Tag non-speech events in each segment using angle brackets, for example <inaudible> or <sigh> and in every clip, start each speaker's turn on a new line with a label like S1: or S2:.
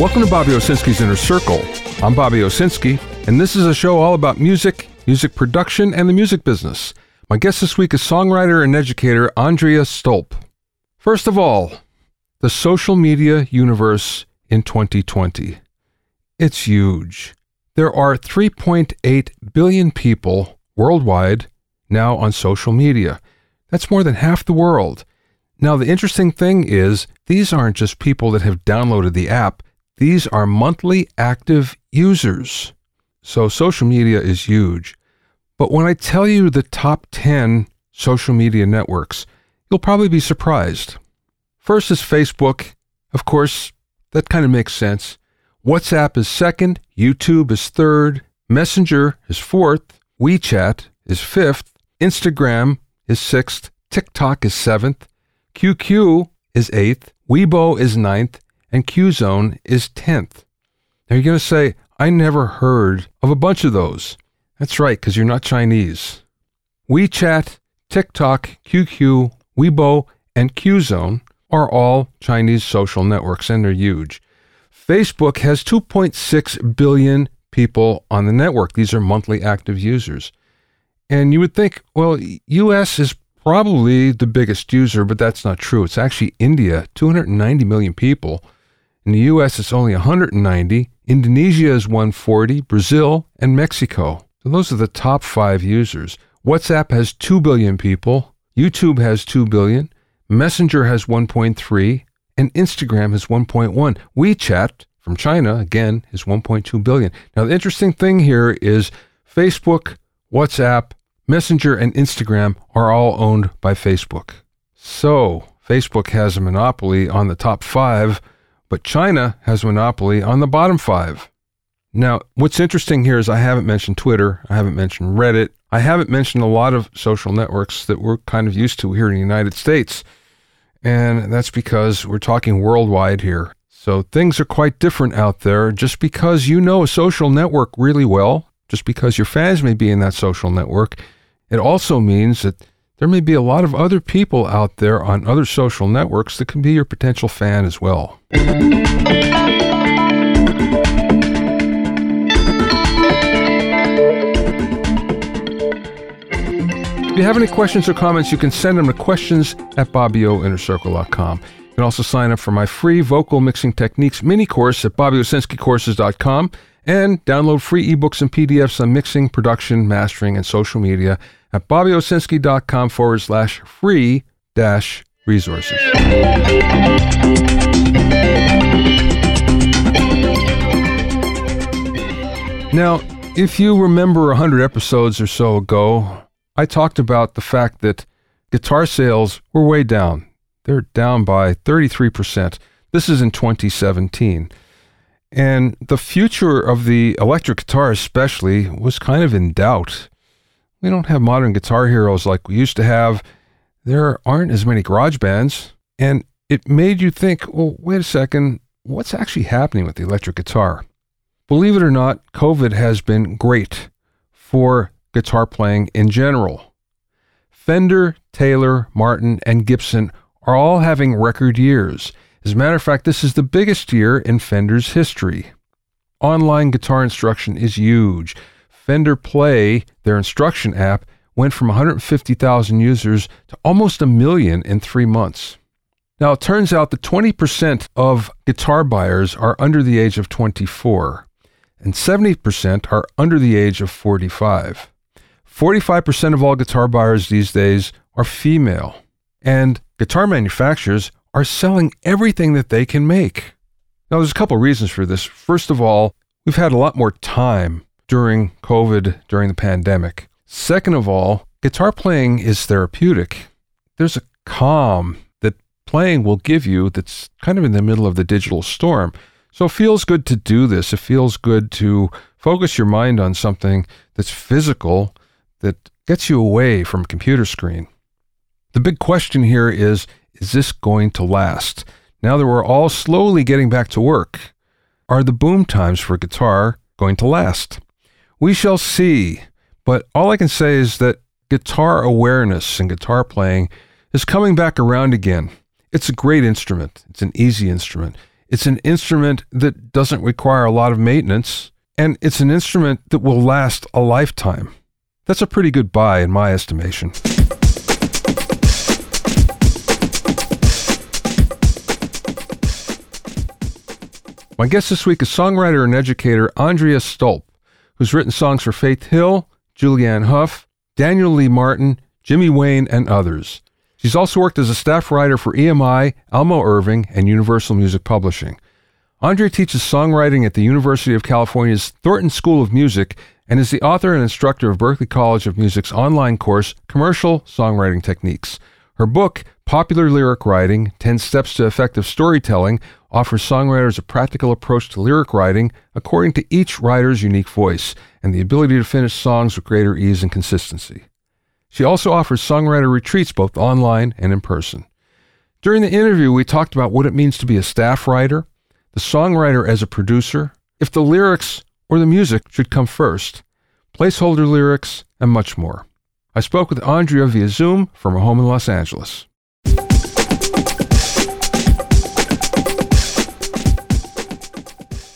S1: Welcome to Bobby Owsinski's Inner Circle. I'm Bobby Owsinski, and this is a show all about music, music production, and the music business. My guest this week is songwriter and educator Andrea Stolpe. First of all, the social media universe in 2020. It's huge. There are 3.8 billion people worldwide now on social media. That's more than half the world. Now, the interesting thing is, these aren't just people that have downloaded the app, these are monthly active users. So social media is huge. But when I tell you the top 10 social media networks, you'll probably be surprised. First is Facebook. Of course, that kind of makes sense. WhatsApp is second, YouTube is third, Messenger is fourth, WeChat is fifth, Instagram is sixth, TikTok is seventh, QQ is eighth, Weibo is ninth, and Qzone is 10th. Now you're going to say, I never heard of a bunch of those. That's right, because you're not Chinese. WeChat, TikTok, QQ, Weibo, and Qzone are all Chinese social networks, and they're huge. Facebook has 2.6 billion people on the network. These are monthly active users. And you would think, well, US is probably the biggest user, but that's not true. It's actually India, 290 million people. In the US, it's only 190. Indonesia is 140, Brazil, and Mexico. So those are the top five users. WhatsApp has 2 billion people. YouTube has 2 billion. Messenger has 1.3. And Instagram has 1.1. WeChat from China, again, is 1.2 billion. Now, the interesting thing here is Facebook, WhatsApp, Messenger, and Instagram are all owned by Facebook. So, Facebook has a monopoly on the top five but China has monopoly on the bottom five. Now, what's interesting here is I haven't mentioned Twitter, I haven't mentioned Reddit, I haven't mentioned a lot of social networks that we're kind of used to here in the United States. And that's because we're talking worldwide here. So things are quite different out there. Just because you know a social network really well, just because your fans may be in that social network, it also means that there may be a lot of other people out there on other social networks that can be your potential fan as well. If you have any questions or comments, you can send them to questions at bobbyoinnercircle.com. You can also sign up for my free vocal mixing techniques mini course at bobbyowsinskicourses.com and download free ebooks and PDFs on mixing, production, mastering, and social media at bobbyowsinski.com forward slash free dash resources. Now, if you remember 100 episodes or so ago, I talked about the fact that guitar sales were way down. They're down by 33%. This is in 2017. And the future of the electric guitar, especially, was kind of in doubt. We don't have modern guitar heroes like we used to have. There aren't as many garage bands. And it made you think, well, wait a second, what's actually happening with the electric guitar? Believe it or not, COVID has been great for guitar playing in general. Fender, Taylor, Martin, and Gibson are all having record years. As a matter of fact, this is the biggest year in Fender's history. Online guitar instruction is huge. Fender Play, their instruction app, went from 150,000 users to almost a million in three months. Now, it turns out that 20% of guitar buyers are under the age of 24, and 70% are under the age of 45. 45% of all guitar buyers these days are female, and guitar manufacturers are selling everything that they can make. Now, there's a couple reasons for this. First of all, we've had a lot more time during COVID, during the pandemic. Second of all, guitar playing is therapeutic. There's a calm that playing will give you that's kind of in the middle of the digital storm. So it feels good to do this. It feels good to focus your mind on something that's physical that gets you away from computer screen. The big question here is is this going to last? Now that we're all slowly getting back to work, are the boom times for guitar going to last? We shall see. But all I can say is that guitar awareness and guitar playing is coming back around again. It's a great instrument. It's an easy instrument. It's an instrument that doesn't require a lot of maintenance, and it's an instrument that will last a lifetime. That's a pretty good buy in my estimation. My guest this week is songwriter and educator Andrea Stolpe, who's written songs for Faith Hill, Julianne Hough, Daniel Lee Martin, Jimmy Wayne, and others. She's also worked as a staff writer for EMI, Almo Irving, and Universal Music Publishing. Andre teaches songwriting at the University of California's Thornton School of Music and is the author and instructor of Berklee College of Music's online course, Commercial Songwriting Techniques. Her book, Popular Lyric Writing 10 Steps to Effective Storytelling, offers songwriters a practical approach to lyric writing according to each writer's unique voice and the ability to finish songs with greater ease and consistency. She also offers songwriter retreats both online and in person. During the interview, we talked about what it means to be a staff writer, the songwriter as a producer, if the lyrics or the music should come first, placeholder lyrics, and much more. I spoke with Andrea via Zoom from her home in Los Angeles.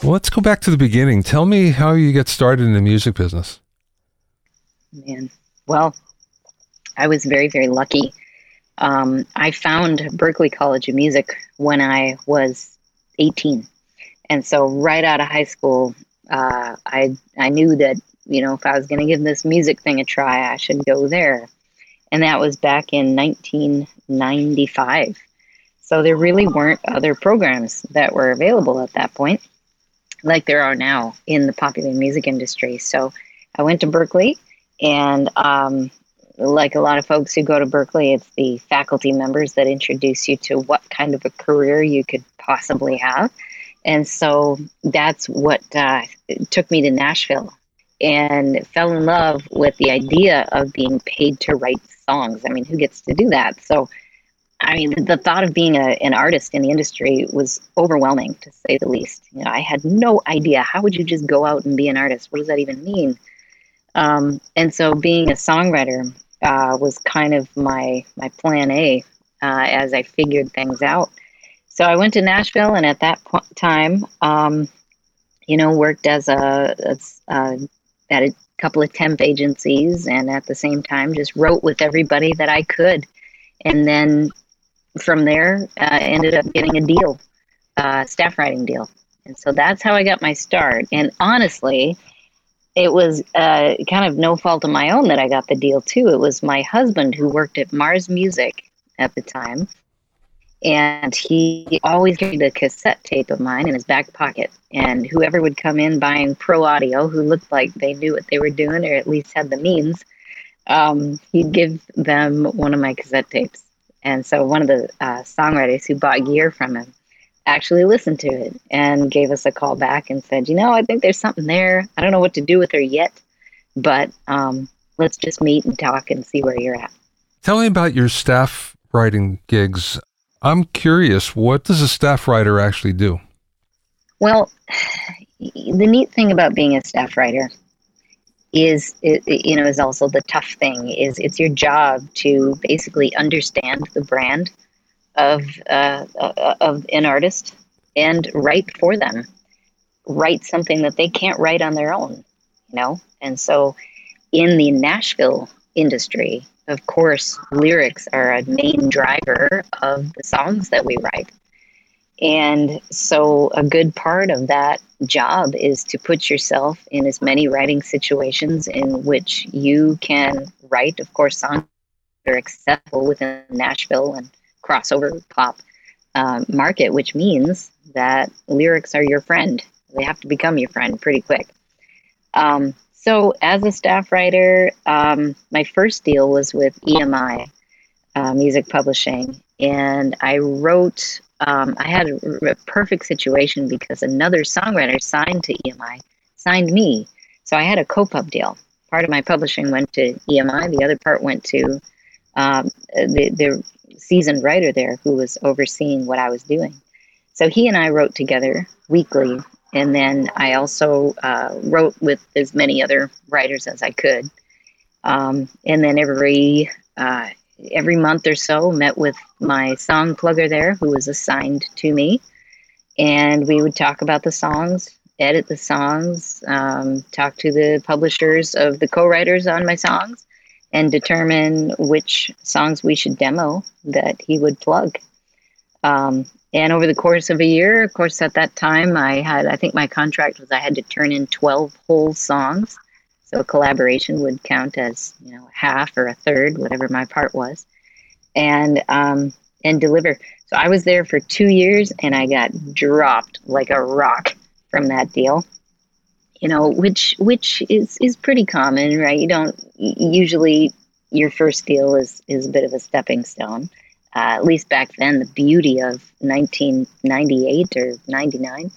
S1: Well, let's go back to the beginning. Tell me how you get started in the music business.
S2: Man, well, I was very, very lucky. Um, I found Berklee College of Music when I was 18. And so, right out of high school, uh, I, I knew that, you know, if I was going to give this music thing a try, I should go there. And that was back in 1995. So, there really weren't other programs that were available at that point like there are now in the popular music industry. So I went to Berklee, and um, like a lot of folks who go to Berklee, it's the faculty members that introduce you to what kind of a career you could possibly have. And so that's what uh, took me to Nashville and fell in love with the idea of being paid to write songs. I mean, who gets to do that? So I mean, the thought of being a, an artist in the industry was overwhelming, to say the least. You know, I had no idea how would you just go out and be an artist. What does that even mean? Um, and so, being a songwriter uh, was kind of my my plan A uh, as I figured things out. So I went to Nashville, and at that time, um, you know, worked as a, as, uh, at a couple of temp agencies, and at the same time, just wrote with everybody that I could and then from there, uh, ended up getting a deal, uh, staff writing deal. And so that's how I got my start. And honestly, it was uh, kind of no fault of my own that I got the deal too. It was my husband who worked at Mars Music at the time. And he always carried a cassette tape of mine in his back pocket. And whoever would come in buying pro audio who looked like they knew what they were doing or at least had the means, um, he'd give them one of my cassette tapes. And so one of the uh, songwriters who bought gear from him actually listened to it and gave us a call back and said, you know, I think there's something there. I don't know what to do with her yet, but um, let's just meet and talk and see where you're at.
S1: Tell me about your staff writing gigs. I'm curious, what does a staff writer actually do?
S2: Well, <sighs> the neat thing about being a staff writer is you know is also the tough thing is it's your job to basically understand the brand of uh, uh, of an artist and write for them. Write something that they can't write on their own you know? And so in the nashville industry of course lyrics are a main driver of the songs that we write and so, a good part of that job is to put yourself in as many writing situations in which you can write, of course, songs that are acceptable within Nashville and crossover pop uh, market, which means that lyrics are your friend. They have to become your friend pretty quick. Um, so, as a staff writer, um, my first deal was with EMI uh, Music Publishing, and I wrote um, I had a, perfect situation because another songwriter signed to EMI signed me. So I had a co-pub deal. Part of my publishing went to EMI, the other part went to um, the, the seasoned writer there who was overseeing what I was doing. So he and I wrote together weekly, and then I also uh, wrote with as many other writers as I could. Um, and then every uh, every month or so met with my song plugger there who was assigned to me and we would talk about the songs, edit the songs, um, talk to the publishers of the co-writers on my songs, and determine which songs we should demo that he would plug. Um, and over the course of a year, of course, at that time, I had, I think my contract was I had to turn in 12 whole songs. So a collaboration would count as, you know, half or a third, whatever my part was, and, um, and deliver. So I was there for two years and I got dropped like a rock from that deal. You know, which which is is pretty common, right? You don't usually your first deal is is a bit of a stepping stone uh, at least back then, the beauty of 1998 or 99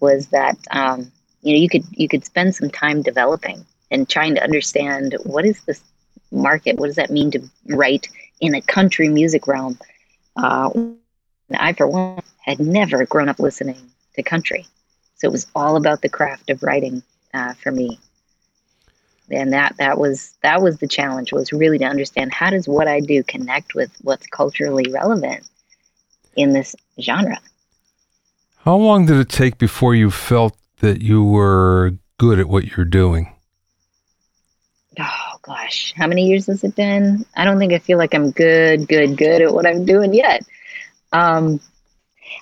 S2: was that um, you know you could you could spend some time developing and trying to understand what is this market, what does that mean to write in a country music realm. Uh, I, for one, had never grown up listening to country, so it was all about the craft of writing uh, for me and that that was that was the challenge was really to understand how does what I do connect with what's culturally relevant in this genre.
S1: How long did it take before you felt that you were good at what you're doing?
S2: Oh gosh, how many years has it been? I don't think I feel like I'm good, good, good at what I'm doing yet. Um,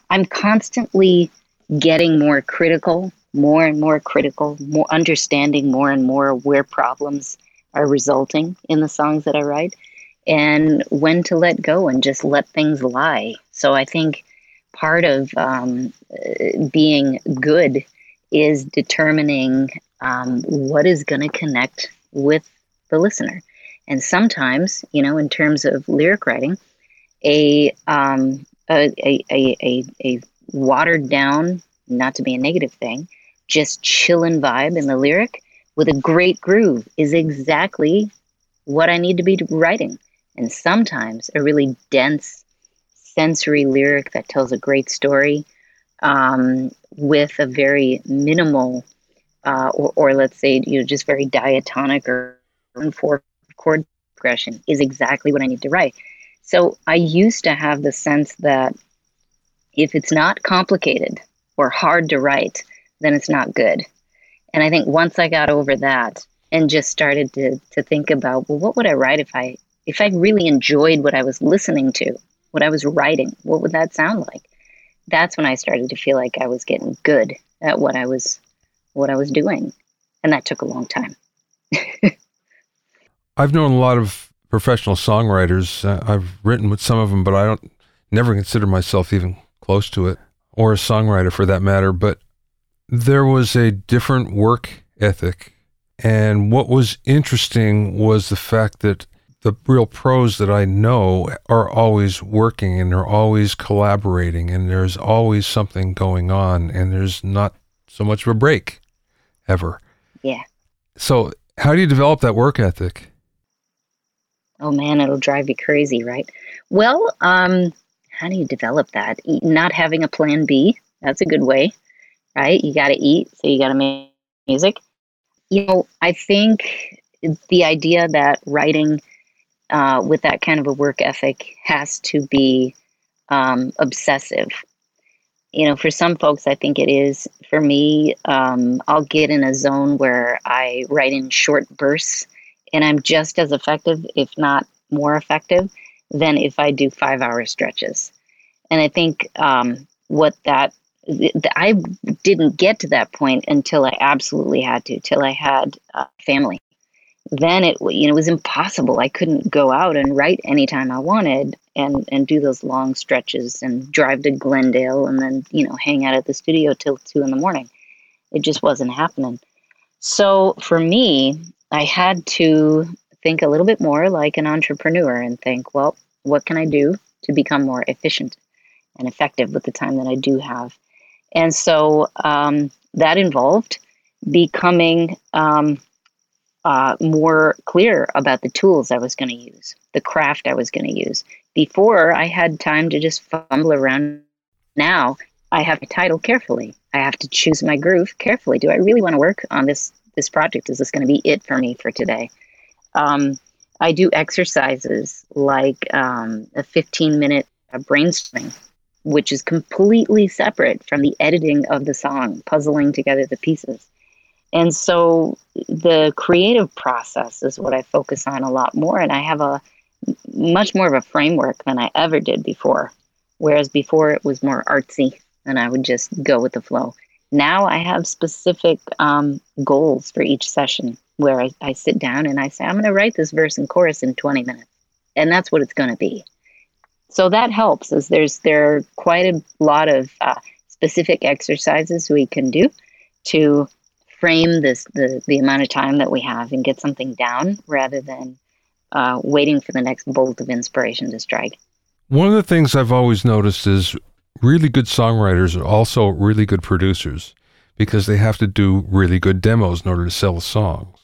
S2: I'm constantly getting more critical more and more critical, more understanding more and more where problems are resulting in the songs that I write and when to let go and just let things lie. So I think part of um, being good is determining um, what is going to connect with the listener. And sometimes, you know, in terms of lyric writing, a um, a, a, a, a watered down, not to be a negative thing, just chillin' vibe in the lyric with a great groove is exactly what I need to be writing. And sometimes a really dense, sensory lyric that tells a great story um, with a very minimal, uh, or, or, let's say, you know, just very diatonic or four chord progression is exactly what I need to write. So I used to have the sense that if it's not complicated or hard to write, then it's not good. And I think once I got over that and just started to to think about, well, what would I write if I if I really enjoyed what I was listening to, what I was writing, what would that sound like? That's when I started to feel like I was getting good at what I was what I was doing. And that took a long time. <laughs>
S1: I've known a lot of professional songwriters. Uh, I've written with some of them, but I don't never consider myself even close to it or a songwriter for that matter, but there was a different work ethic. And what was interesting was the fact that the real pros that I know are always working and they're always collaborating and there's always something going on and there's not so much of a break ever.
S2: Yeah.
S1: So, how do you develop that work ethic?
S2: Oh man, it'll drive you crazy, right? Well, um, how do you develop that? Not having a plan B, that's a good way right? You got to eat, so you got to make music. You know, I think the idea that writing uh, with that kind of a work ethic has to be um, obsessive. You know, for some folks, I think it is. For me, um, I'll get in a zone where I write in short bursts, and I'm just as effective, if not more effective, than if I do five hour stretches. And I think um, what that I didn't get to that point until I absolutely had to, till I had a family. Then it, you know, it was impossible. I couldn't go out and write anytime I wanted and and do those long stretches and drive to Glendale and then you know hang out at the studio till two in the morning. It just wasn't happening. So for me, I had to think a little bit more like an entrepreneur and think, well, what can I do to become more efficient and effective with the time that I do have? And so um, that involved becoming um, uh, more clear about the tools I was going to use, the craft I was going to use. Before, I had time to just fumble around. Now, I have to title carefully. I have to choose my groove carefully. Do I really want to work on this this project? Is this going to be it for me for today? Um, I do exercises like um, a 15 minute brainstorming which is completely separate from the editing of the song, puzzling together the pieces. And so the creative process is what I focus on a lot more. And I have a much more of a framework than I ever did before. Whereas before it was more artsy and I would just go with the flow. Now I have specific um, goals for each session where I, I sit down and I say, I'm going to write this verse and chorus in 20 minutes. And that's what it's going to be. So that helps as there's there are quite a lot of uh, specific exercises we can do to frame this the, the amount of time that we have and get something down rather than uh, waiting for the next bolt of inspiration to strike.
S1: One of the things I've always noticed is really good songwriters are also really good producers because they have to do really good demos in order to sell songs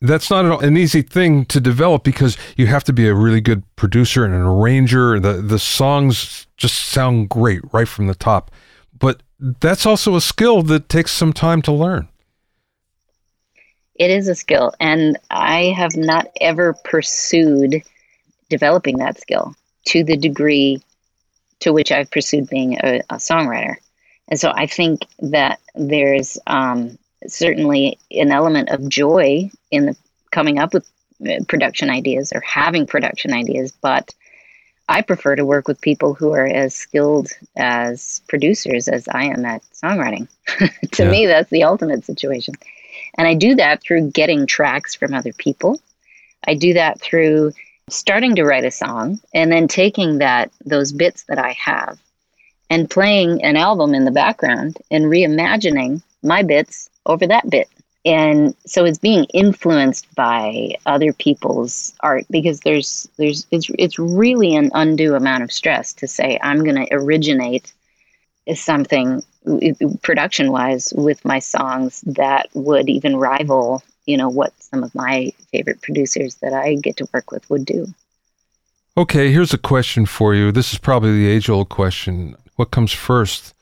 S1: that's not an easy thing to develop because you have to be a really good producer and an arranger. The the songs just sound great right from the top, but that's also a skill that takes some time to learn.
S2: It is a skill, and I have not ever pursued developing that skill to the degree to which I've pursued being a, a songwriter. And so I think that there's um, certainly an element of joy in the coming up with uh, production ideas or having production ideas, but I prefer to work with people who are as skilled as producers as I am at songwriting. <laughs> to yeah. me, that's the ultimate situation. And I do that through getting tracks from other people. I do that through starting to write a song and then taking that those bits that I have and playing an album in the background and reimagining my bits over that bit. And so it's being influenced by other people's art because there's there's it's it's really an undue amount of stress to say I'm going to originate something production wise with my songs that would even rival you know what some of my favorite producers that I get to work with would do.
S1: Okay, here's a question for you. This is probably the age old question. What comes first,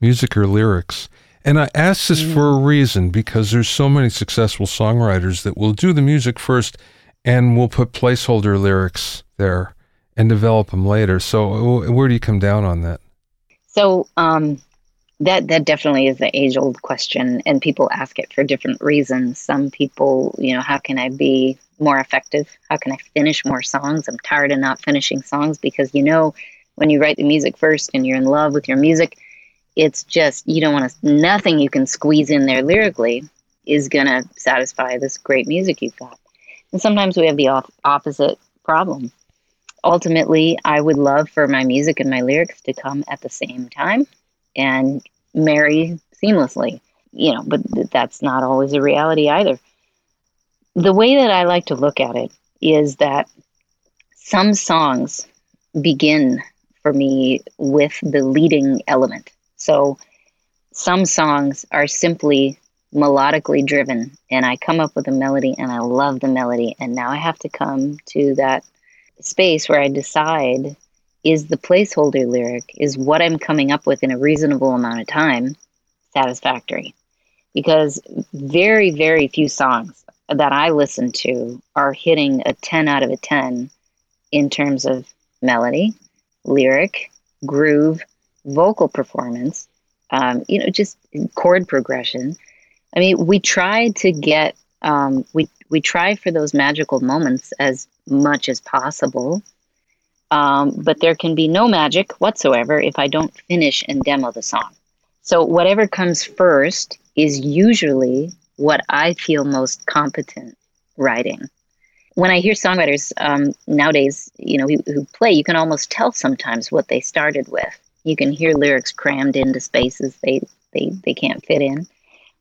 S1: music or lyrics? And I ask this for a reason because there's so many successful songwriters that will do the music first and will put placeholder lyrics there and develop them later. So where do you come down on that?
S2: So um, that that definitely is the age old question, and people ask it for different reasons. Some people, you know, how can I be more effective? How can I finish more songs? I'm tired of not finishing songs because you know when you write the music first and you're in love with your music, it's just you don't want to nothing you can squeeze in there lyrically is going to satisfy this great music you've got and sometimes we have the op- opposite problem ultimately i would love for my music and my lyrics to come at the same time and marry seamlessly you know but that's not always a reality either the way that i like to look at it is that some songs begin for me with the leading element so some songs are simply melodically driven, and I come up with a melody and I love the melody. And now I have to come to that space where I decide is the placeholder lyric, is what I'm coming up with in a reasonable amount of time satisfactory? Because very, very few songs that I listen to are hitting a 10 out of a 10 in terms of melody, lyric, groove, vocal performance, um, you know, just chord progression. I mean, we try to get um, we we try for those magical moments as much as possible, um, but there can be no magic whatsoever if I don't finish and demo the song. So whatever comes first is usually what I feel most competent writing. When I hear songwriters um, nowadays, you know, who, who play, you can almost tell sometimes what they started with you can hear lyrics crammed into spaces they they, they can't fit in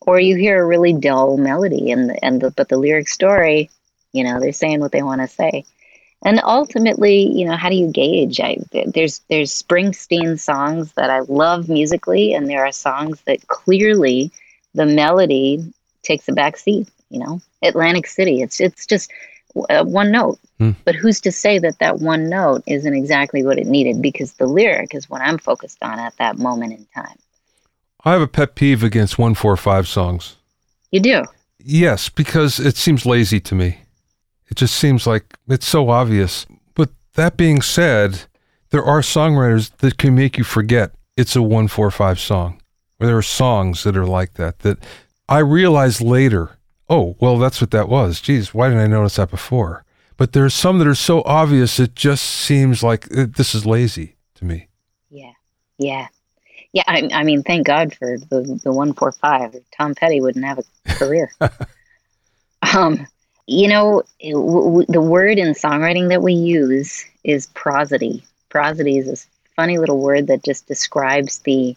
S2: or you hear a really dull melody and the, and the, but the lyric story you know they're saying what they want to say and ultimately you know how do you gauge I, there's there's springsteen songs that i love musically and there are songs that clearly the melody takes a back seat you know atlantic city it's it's just uh, one note. Hmm. But who's to say that that one note isn't exactly what it needed? Because the lyric is what I'm focused on at that moment in time.
S1: I have a pet peeve against 145 songs.
S2: You do?
S1: Yes, because it seems lazy to me. It just seems like it's so obvious. But that being said, there are songwriters that can make you forget it's a 145 song. Or there are songs that are like that that I realize later, oh, well, that's what that was. Geez, why didn't I notice that before? But there's some that are so obvious it just seems like uh, this is lazy to me.
S2: Yeah. Yeah. Yeah, I, I mean, thank God for the the one four five. Tom Petty wouldn't have a career. <laughs> um, you know, w- w- the word in songwriting that we use is prosody. Prosody is this funny little word that just describes the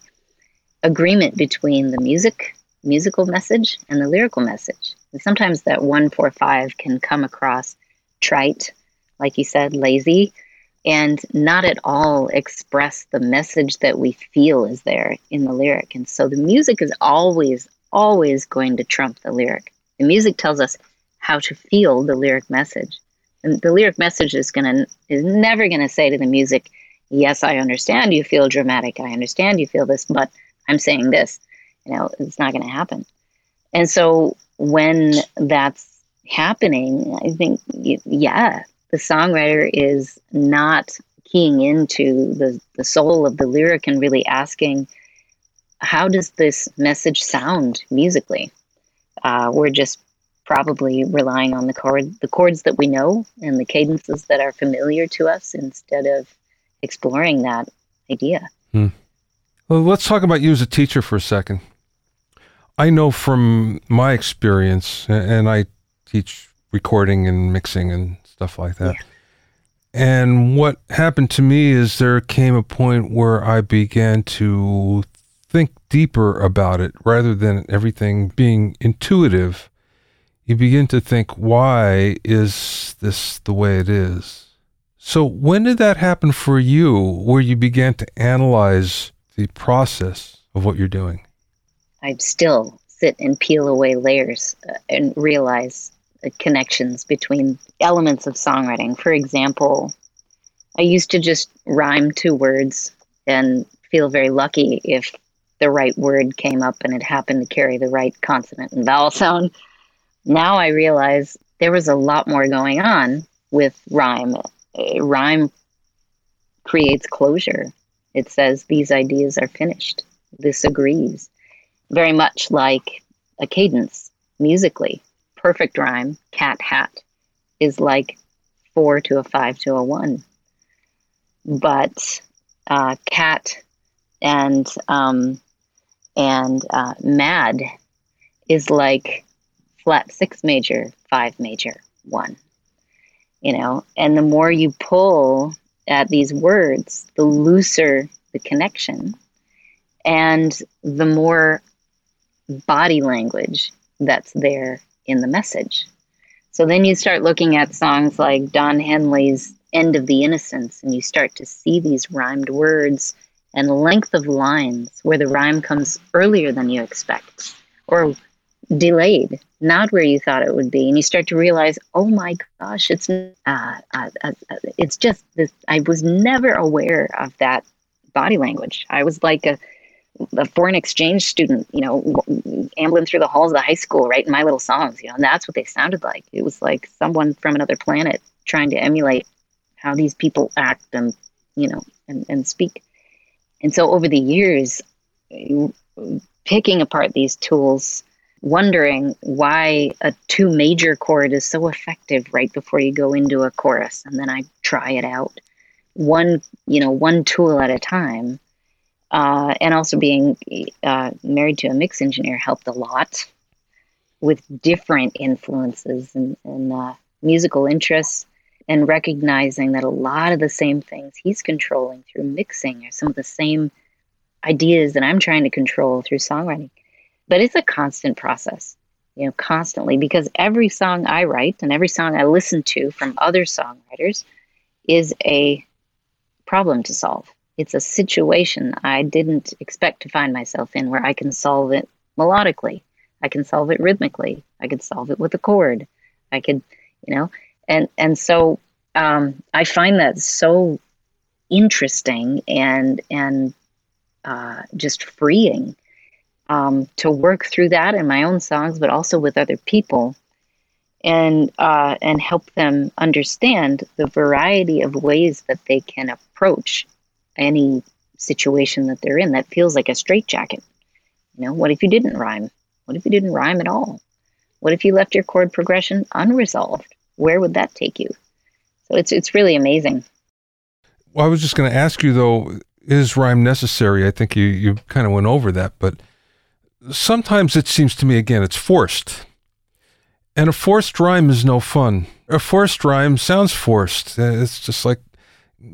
S2: agreement between the music, musical message, and the lyrical message. And sometimes that one four five can come across trite, like you said, lazy, and not at all express the message that we feel is there in the lyric. And so the music is always, always going to trump the lyric. The music tells us how to feel the lyric message. And the lyric message is gonna is never gonna say to the music, Yes, I understand you feel dramatic. I understand you feel this, but I'm saying this. You know, it's not gonna happen. And so when that's happening, I think yeah, the songwriter is not keying into the, the soul of the lyric and really asking, how does this message sound musically? Uh, we're just probably relying on the chord, the chords that we know and the cadences that are familiar to us instead of exploring that idea.
S1: Hmm. Well, let's talk about you as a teacher for a second. I know from my experience, and I teach recording and mixing and stuff like that. Yeah. And what happened to me is there came a point where I began to think deeper about it rather than everything being intuitive. You begin to think, why is this the way it is? So, when did that happen for you where you began to analyze the process of what you're doing?
S2: I still sit and peel away layers uh, and realize connections between elements of songwriting. For example, I used to just rhyme two words and feel very lucky if the right word came up and it happened to carry the right consonant and vowel <laughs> sound. Now I realize there was a lot more going on with rhyme. Rhyme creates closure. It says these ideas are finished. This agrees. Very much like a cadence musically perfect rhyme, cat hat, is like four to a five to a one. But uh, cat and um, and uh, mad is like flat six major, five major, one. You know, and the more you pull at these words, the looser the connection, and the more body language that's there in the message. So then you start looking at songs like Don Henley's End of the Innocence, and you start to see these rhymed words and length of lines where the rhyme comes earlier than you expect or delayed, not where you thought it would be. And you start to realize, oh my gosh, it's uh, uh, uh, it's just this. I was never aware of that body language. I was like a a foreign exchange student, you know, ambling through the halls of the high school writing my little songs, you know, and that's what they sounded like. It was like someone from another planet trying to emulate how these people act and, you know, and, and speak. And so over the years, picking apart these tools, wondering why a two major chord is so effective right before you go into a chorus. And then I try it out one, you know, one tool at a time uh, and also being uh, married to a mix engineer helped a lot with different influences and, and uh, musical interests and recognizing that a lot of the same things he's controlling through mixing are some of the same ideas that I'm trying to control through songwriting. But it's a constant process, you know, constantly because every song I write and every song I listen to from other songwriters is a problem to solve it's a situation I didn't expect to find myself in where I can solve it melodically. I can solve it rhythmically. I could solve it with a chord. I could, you know, and and so um, I find that so interesting and and uh, just freeing um, to work through that in my own songs, but also with other people. and uh, and help them understand the variety of ways that they can approach any situation that they're in that feels like a straitjacket. You know, what if you didn't rhyme? What if you didn't rhyme at all? What if you left your chord progression unresolved? Where would that take you? So it's it's really amazing.
S1: Well, I was just going to ask you though, is rhyme necessary? I think you you kind of went over that, but sometimes it seems to me again it's forced. And a forced rhyme is no fun. A forced rhyme sounds forced. Uh, it's just like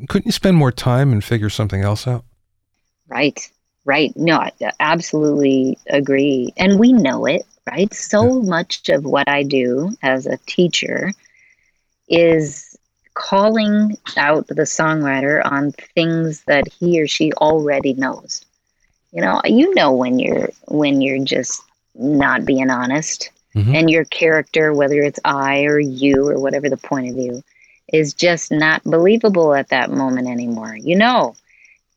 S1: couldn't you spend more time and figure something else out?
S2: Right. Right. No, I absolutely agree. And we know it, right? So yeah. much of what I do as a teacher is calling out the songwriter on things that he or she already knows. You know, you know when you're when you're just not being honest mm-hmm. and your character, whether it's I or you or whatever the point of view, is just not believable at that moment anymore. You know,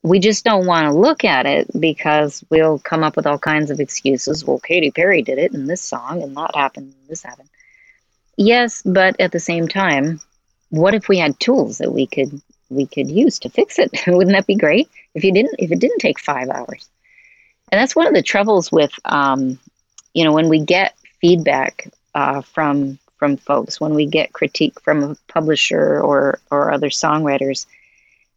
S2: we just don't want to look at it because we'll come up with all kinds of excuses. Well, Katy Perry did it in this song and that happened, and this happened. Yes, but at the same time, what if we had tools that we could we could use to fix it? <laughs> Wouldn't that be great? If you didn't, if it didn't take five hours, and that's one of the troubles with, um, you know, when we get feedback uh, from from folks, when we get critique from a publisher or or other songwriters,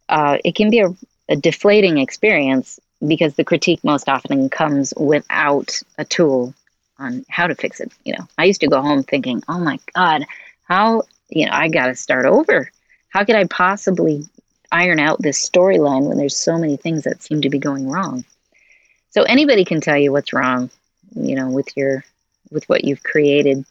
S2: uh, it can be a, a deflating experience because the critique most often comes without a tool on how to fix it. You know, I used to go home thinking, "Oh my God, how you know, I got to start over. How could I possibly iron out this storyline when there's so many things that seem to be going wrong? So anybody can tell you what's wrong, you know, with your with what you've created.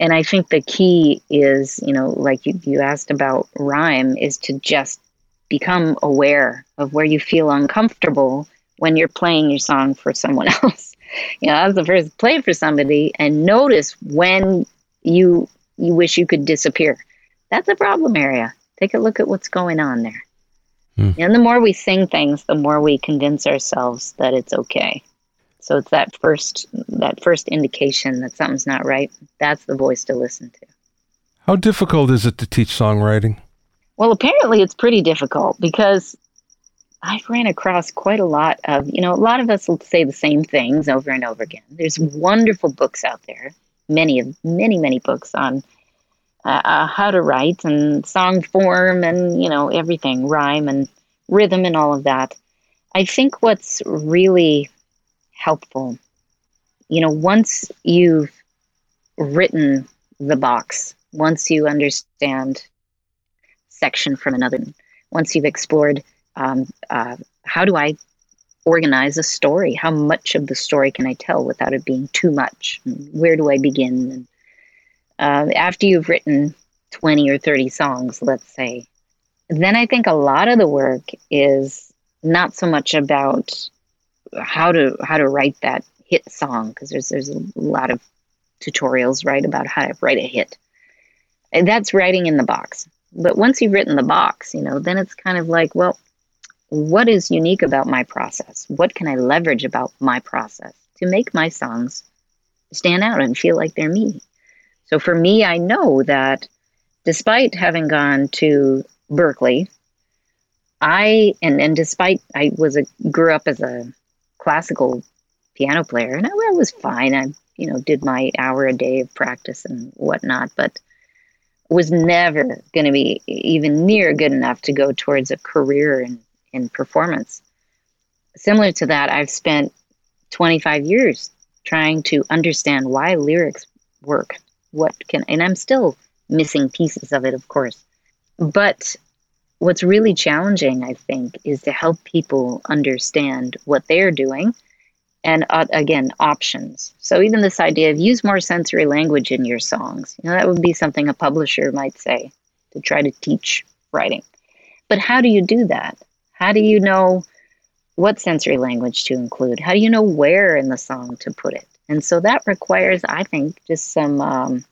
S2: And I think the key is, you know, like you, you asked about rhyme, is to just become aware of where you feel uncomfortable when you're playing your song for someone <laughs> else. you know, as the first play for somebody and notice when you you wish you could disappear. That's a problem area. Take a look at what's going on there. Hmm. And the more we sing things, the more we convince ourselves that it's okay. So it's that first that first indication that something's not right. That's the voice to listen to.
S1: How difficult is it to teach songwriting?
S2: Well, apparently it's pretty difficult because I've ran across quite a lot of, you know, a lot of us will say the same things over and over again. There's wonderful books out there many of many many books on uh, uh, how to write and song form and you know everything rhyme and rhythm and all of that i think what's really helpful you know once you've written the box once you understand section from another once you've explored um, uh, how do i organize a story? How much of the story can I tell without it being too much? Where do I begin? Uh, after you've written 20 or 30 songs, let's say, then I think a lot of the work is not so much about how to how to write that hit song because there's there's a lot of tutorials right about how to write a hit. And that's writing in the box. But once you've written the box, you know, then it's kind of like, well, what is unique about my process? What can I leverage about my process to make my songs stand out and feel like they're me? So for me, I know that despite having gone to Berklee, I and and despite I was a grew up as a classical piano player and I, I was fine. I you know did my hour a day of practice and whatnot, but was never going to be even near good enough to go towards a career in in performance. Similar to that, I've spent 25 years trying to understand why lyrics work. What can, and I'm still missing pieces of it, of course. But what's really challenging, I think, is to help people understand what they're doing and uh, again, options. So even this idea of use more sensory language in your songs, you know, that would be something a publisher might say to try to teach writing. But how do you do that? How do you know what sensory language to include? How do you know where in the song to put it? And so that requires, I think, just some, um,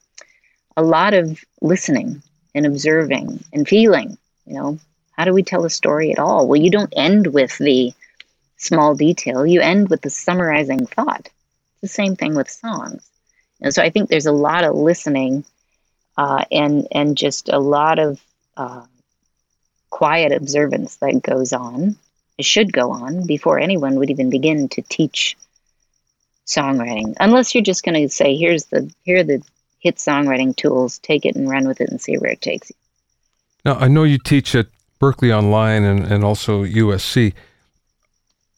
S2: a lot of listening and observing and feeling. You know, how do we tell a story at all? Well, you don't end with the small detail, you end with the summarizing thought. It's the same thing with songs. And so I think there's a lot of listening uh, and and just a lot of uh, quiet observance that goes on. It should go on before anyone would even begin to teach songwriting, unless you're just going to say, "Here's the here are the hit songwriting tools. Take it and run with it and see where it takes you."
S1: Now, I know you teach at Berklee Online and, and also USC.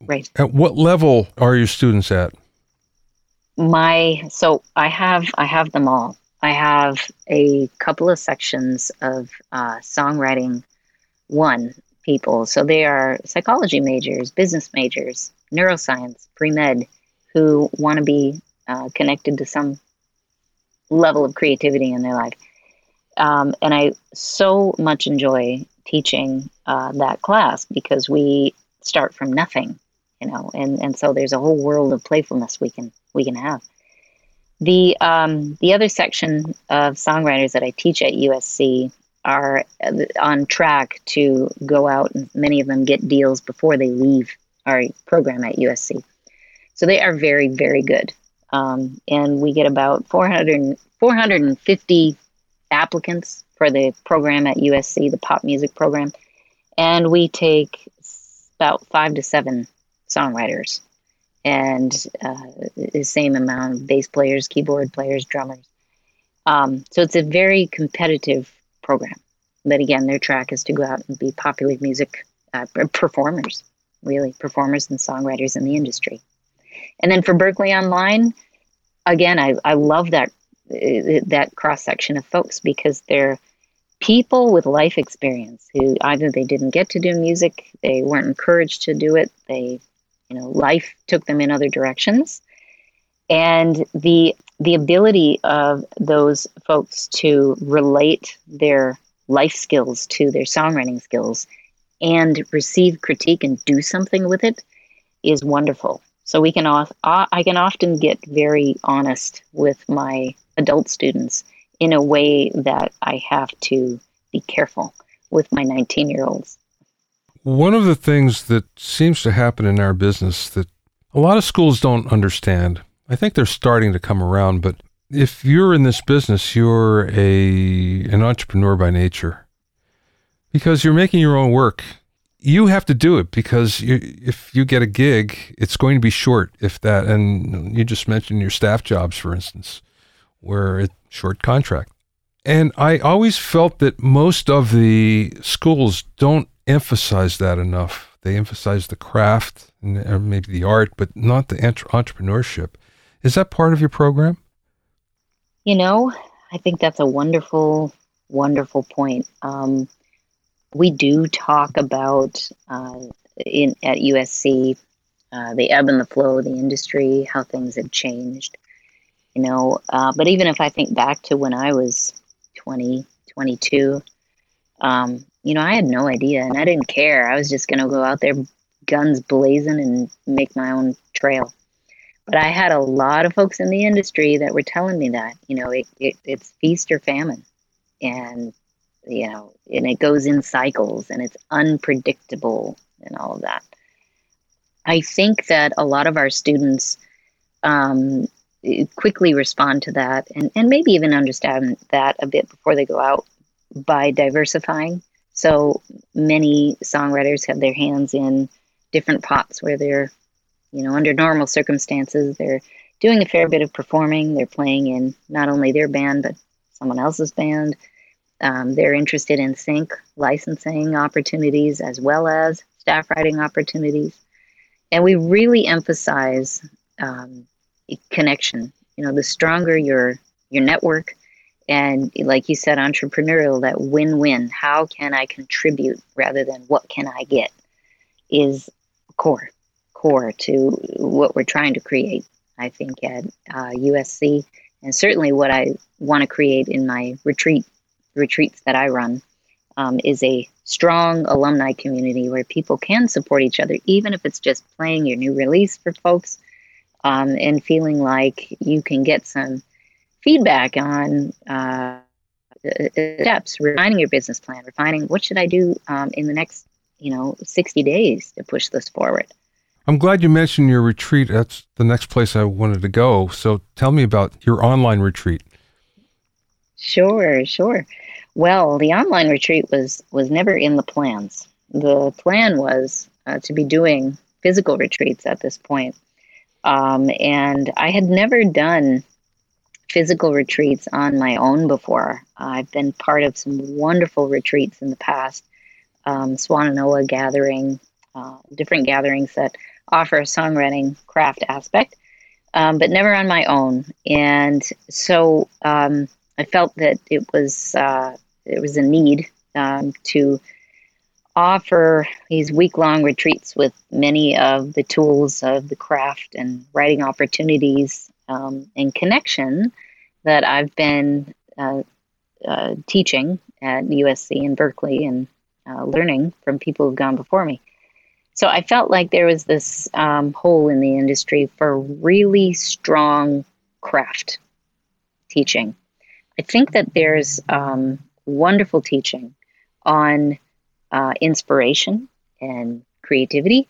S2: Right.
S1: At what level are your students at?
S2: My so I have I have them all. I have a couple of sections of uh, songwriting one people. So they are psychology majors, business majors, neuroscience, pre med, who want to be uh, connected to some level of creativity in their life. Um, and I so much enjoy teaching uh, that class because we start from nothing, you know, and, and so there's a whole world of playfulness we can we can have. The um, the other section of songwriters that I teach at USC are uh, on track to go out, and many of them get deals before they leave our program at USC. So they are very very good, um, and we get about 400, 450 applicants for the program at USC, the pop music program, and we take about five to seven songwriters and uh, the same amount of bass players, keyboard players, drummers. Um, so it's a very competitive program. But again, their track is to go out and be popular music uh, performers, really performers and songwriters in the industry. And then for Berklee Online, again, I, I love that uh, that cross section of folks because they're people with life experience who either they didn't get to do music, they weren't encouraged to do it, they you know life took them in other directions. And the the ability of those folks to relate their life skills to their songwriting skills and receive critique and do something with it is wonderful so we can i can often get very honest with my adult students in a way that i have to be careful with my 19 year olds
S1: one of the things that seems to happen in our business that a lot of schools don't understand, I think they're starting to come around, but if you're in this business, you're a an entrepreneur by nature. Because you're making your own work. You have to do it because you, if you get a gig, it's going to be short if that and you just mentioned your staff jobs for instance, where it's short contract. And I always felt that most of the schools don't emphasize that enough. They emphasize the craft and maybe the art, but not the entre- entrepreneurship. Is that part of your program?
S2: You know, I think that's a wonderful, wonderful point. Um, we do talk about uh, in at USC uh, the ebb and the flow of the industry, how things have changed. You know, uh, but even if I think back to when I was 20, 22, um, you know, I had no idea and I didn't care. I was just going to go out there, guns blazing, and make my own trail. But I had a lot of folks in the industry that were telling me that, you know, it, it, it's feast or famine. And, you know, and it goes in cycles and it's unpredictable and all of that. I think that a lot of our students um, quickly respond to that and, and maybe even understand that a bit before they go out by diversifying. So many songwriters have their hands in different pots where they're, you know, under normal circumstances, they're doing a fair bit of performing. They're playing in not only their band, but someone else's band. Um, they're interested in sync licensing opportunities as well as staff writing opportunities. And we really emphasize um, connection. You know, the stronger your your network, and like you said entrepreneurial that win-win how can i contribute rather than what can i get is core core to what we're trying to create i think at uh, usc and certainly what i want to create in my retreat retreats that i run um, is a strong alumni community where people can support each other even if it's just playing your new release for folks um, and feeling like you can get some feedback on uh, steps, refining your business plan, refining what should I do um, in the next, you know, 60 days to push this forward.
S1: I'm glad you mentioned your retreat. That's the next place I wanted to go. So tell me about your online retreat.
S2: Sure, sure. Well, the online retreat was was never in the plans. The plan was uh, to be doing physical retreats at this point. Um, and I had never done physical retreats on my own before. I've been part of some wonderful retreats in the past, um, Swannanoa gathering, uh, different gatherings that offer a songwriting craft aspect, um, but never on my own. And so um, I felt that it was uh, it was a need um, to offer these week long retreats with many of the tools of the craft and writing opportunities um, and connection that I've been uh, uh, teaching at USC and Berklee and uh, learning from people who've gone before me. So I felt like there was this um, hole in the industry for really strong craft teaching. I think that there's um, wonderful teaching on uh, inspiration and creativity.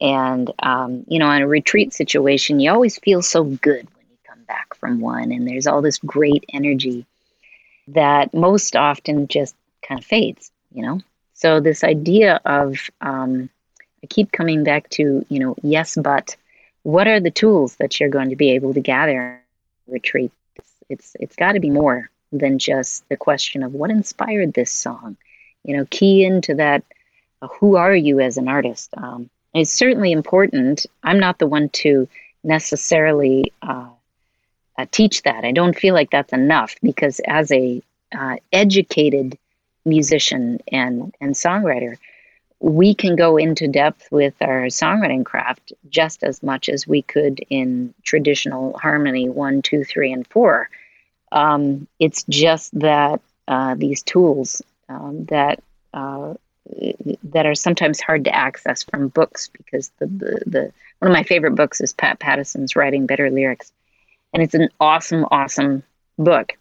S2: And, um, you know, in a retreat situation, you always feel so good when you come back from one, and there's all this great energy that most often just kind of fades, you know? So, this idea of, um, I keep coming back to, you know, yes, but what are the tools that you're going to be able to gather retreat? It's, it's, got to be more than just the question of what inspired this song. You know key into that uh, who are you as an artist? Um, it's certainly important. I'm not the one to necessarily uh, uh, teach that. I don't feel like that's enough because as a uh, educated musician and and songwriter we can go into depth with our songwriting craft just as much as we could in traditional harmony one two three and four um, it's just that uh, these tools um, that uh, that are sometimes hard to access from books because the, the, the one of my favorite books is Pat Pattison's Writing Better Lyrics, and it's an awesome, awesome book.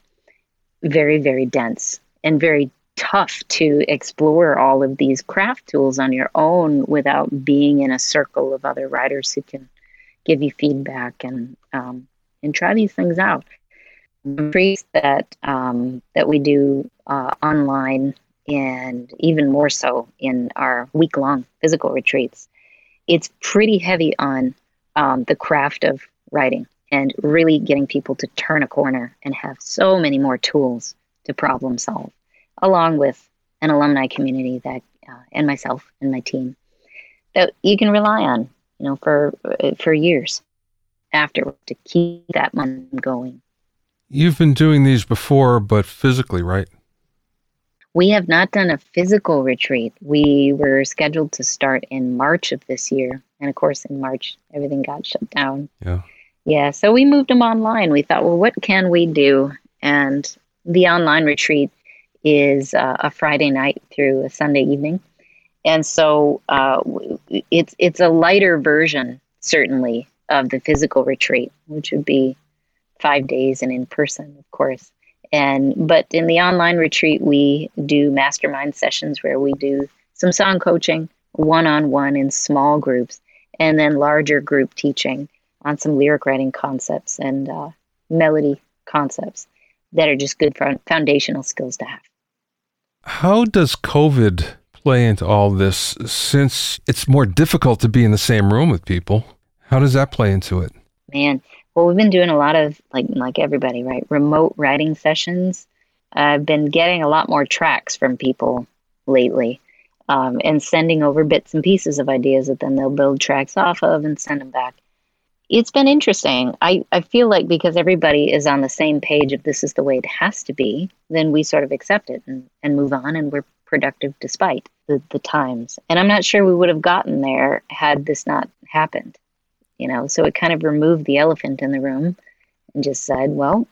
S2: Very, very dense and very tough to explore all of these craft tools on your own without being in a circle of other writers who can give you feedback and um, and try these things out. Retreats that um, that we do uh, online and even more so in our week long physical retreats, it's pretty heavy on um, the craft of writing and really getting people to turn a corner and have so many more tools to problem solve, along with an alumni community that, uh, and myself and my team, that you can rely on, you know, for uh, for years after to keep that money going.
S1: You've been doing these before, but physically, right?
S2: We have not done a physical retreat. We were scheduled to start in March of this year. And of course, in March, everything got shut down.
S1: Yeah.
S2: Yeah. So we moved them online. We thought, well, what can we do? And the online retreat is uh, a Friday night through a Sunday evening. And so uh, it's, it's a lighter version, certainly, of the physical retreat, which would be five days and in person, of course. And but in the online retreat, we do mastermind sessions where we do some song coaching, one on one in small groups, and then larger group teaching on some lyric writing concepts and uh, melody concepts that are just good foundational skills to have.
S1: How does COVID play into all this since it's more difficult to be in the same room with people? How does that play into it?
S2: Man, well, we've been doing a lot of like like everybody, right? Remote writing sessions. I've been getting a lot more tracks from people lately, um, and sending over bits and pieces of ideas that then they'll build tracks off of and send them back. It's been interesting. I, I feel like because everybody is on the same page of this is the way it has to be, then we sort of accept it and, and move on, and we're productive despite the, the times. And I'm not sure we would have gotten there had this not happened you know so it kind of removed the elephant in the room and just said well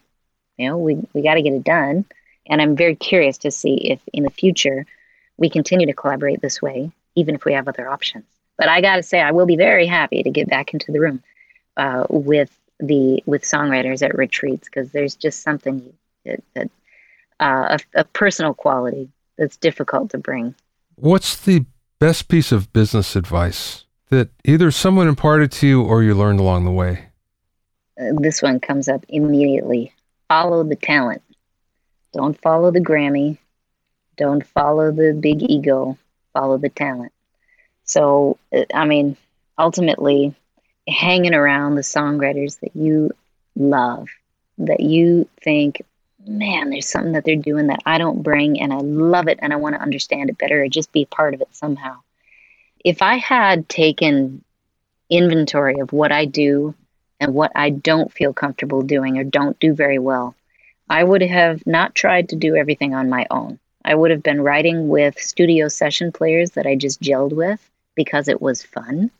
S2: you know we, we got to get it done and i'm very curious to see if in the future we continue to collaborate this way even if we have other options but i got to say i will be very happy to get back into the room uh, with the with songwriters at retreats because there's just something that, that uh, a, a personal quality that's difficult to bring
S1: what's the best piece of business advice that either someone imparted to you or you learned along the way?
S2: Uh, this one comes up immediately. Follow the talent. Don't follow the Grammy. Don't follow the big ego. Follow the talent. So, uh, I mean, ultimately, hanging around the songwriters that you love, that you think, man, there's something that they're doing that I don't bring, and I love it, and I want to understand it better, or just be part of it somehow. If I had taken inventory of what I do and what I don't feel comfortable doing or don't do very well, I would have not tried to do everything on my own. I would have been writing with studio session players that I just gelled with because it was fun,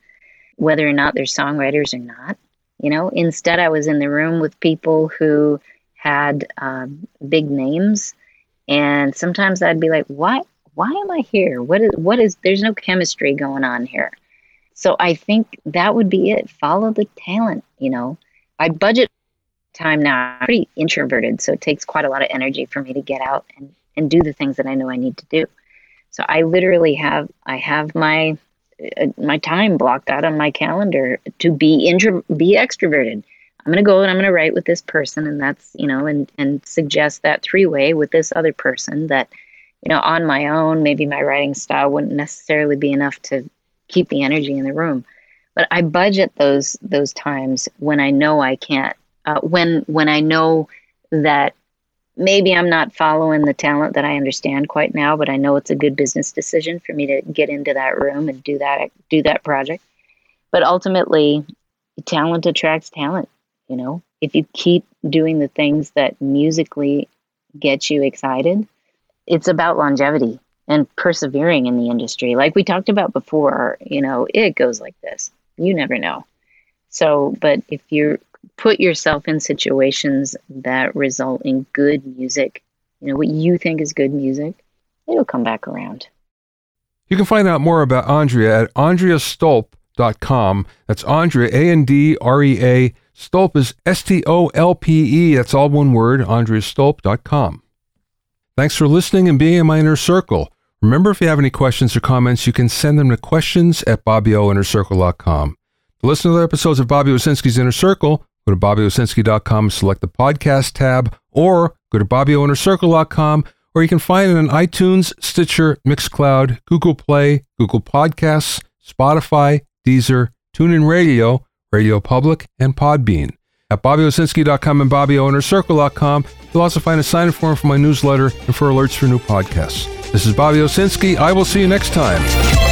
S2: whether or not they're songwriters or not. You know, instead, I was in the room with people who had um, big names, and sometimes I'd be like, "Why? Why am I here? What is? What is? There's no chemistry going on here." So I think that would be it. Follow the talent. You know, I budget time now. I'm pretty introverted, so it takes quite a lot of energy for me to get out and, and do the things that I know I need to do. So I literally have I have my my time blocked out on my calendar to be intro be extroverted. I'm going to go and I'm going to write with this person and that's, you know, and and suggest that three-way with this other person that you know, on my own, maybe my writing style wouldn't necessarily be enough to keep the energy in the room. But I budget those those times when I know I can't uh, when when I know that maybe I'm not following the talent that I understand quite now, but I know it's a good business decision for me to get into that room and do that do that project. But ultimately, talent attracts talent. You know, if you keep doing the things that musically get you excited, it's about longevity and persevering in the industry. Like we talked about before, you know, it goes like this. You never know. So, but if you put yourself in situations that result in good music, you know, what you think is good music, it'll come back around.
S1: You can find out more about Andrea at andreastolpe.com. That's Andrea, A N D R E A. Stolpe is S T O L P E. That's all one word, andreastolpe.com. Thanks for listening and being in my inner circle. Remember, if you have any questions or comments, you can send them to questions at bobbyoinnercircle.com. To listen to other episodes of Bobby Owsinski's Inner Circle, go to bobbyowsinski.com, select the podcast tab, or go to BobbyOInnerCircle.com, or you can find it on iTunes, Stitcher, Mixcloud, Google Play, Google Podcasts, Spotify, Deezer, TuneIn Radio, Radio Public, and Podbean. At BobbyOwsinski.com and BobbyOInnerCircle.com, you'll also find a sign-in form for my newsletter and for alerts for new podcasts. This is Bobby Owsinski. I will see you next time.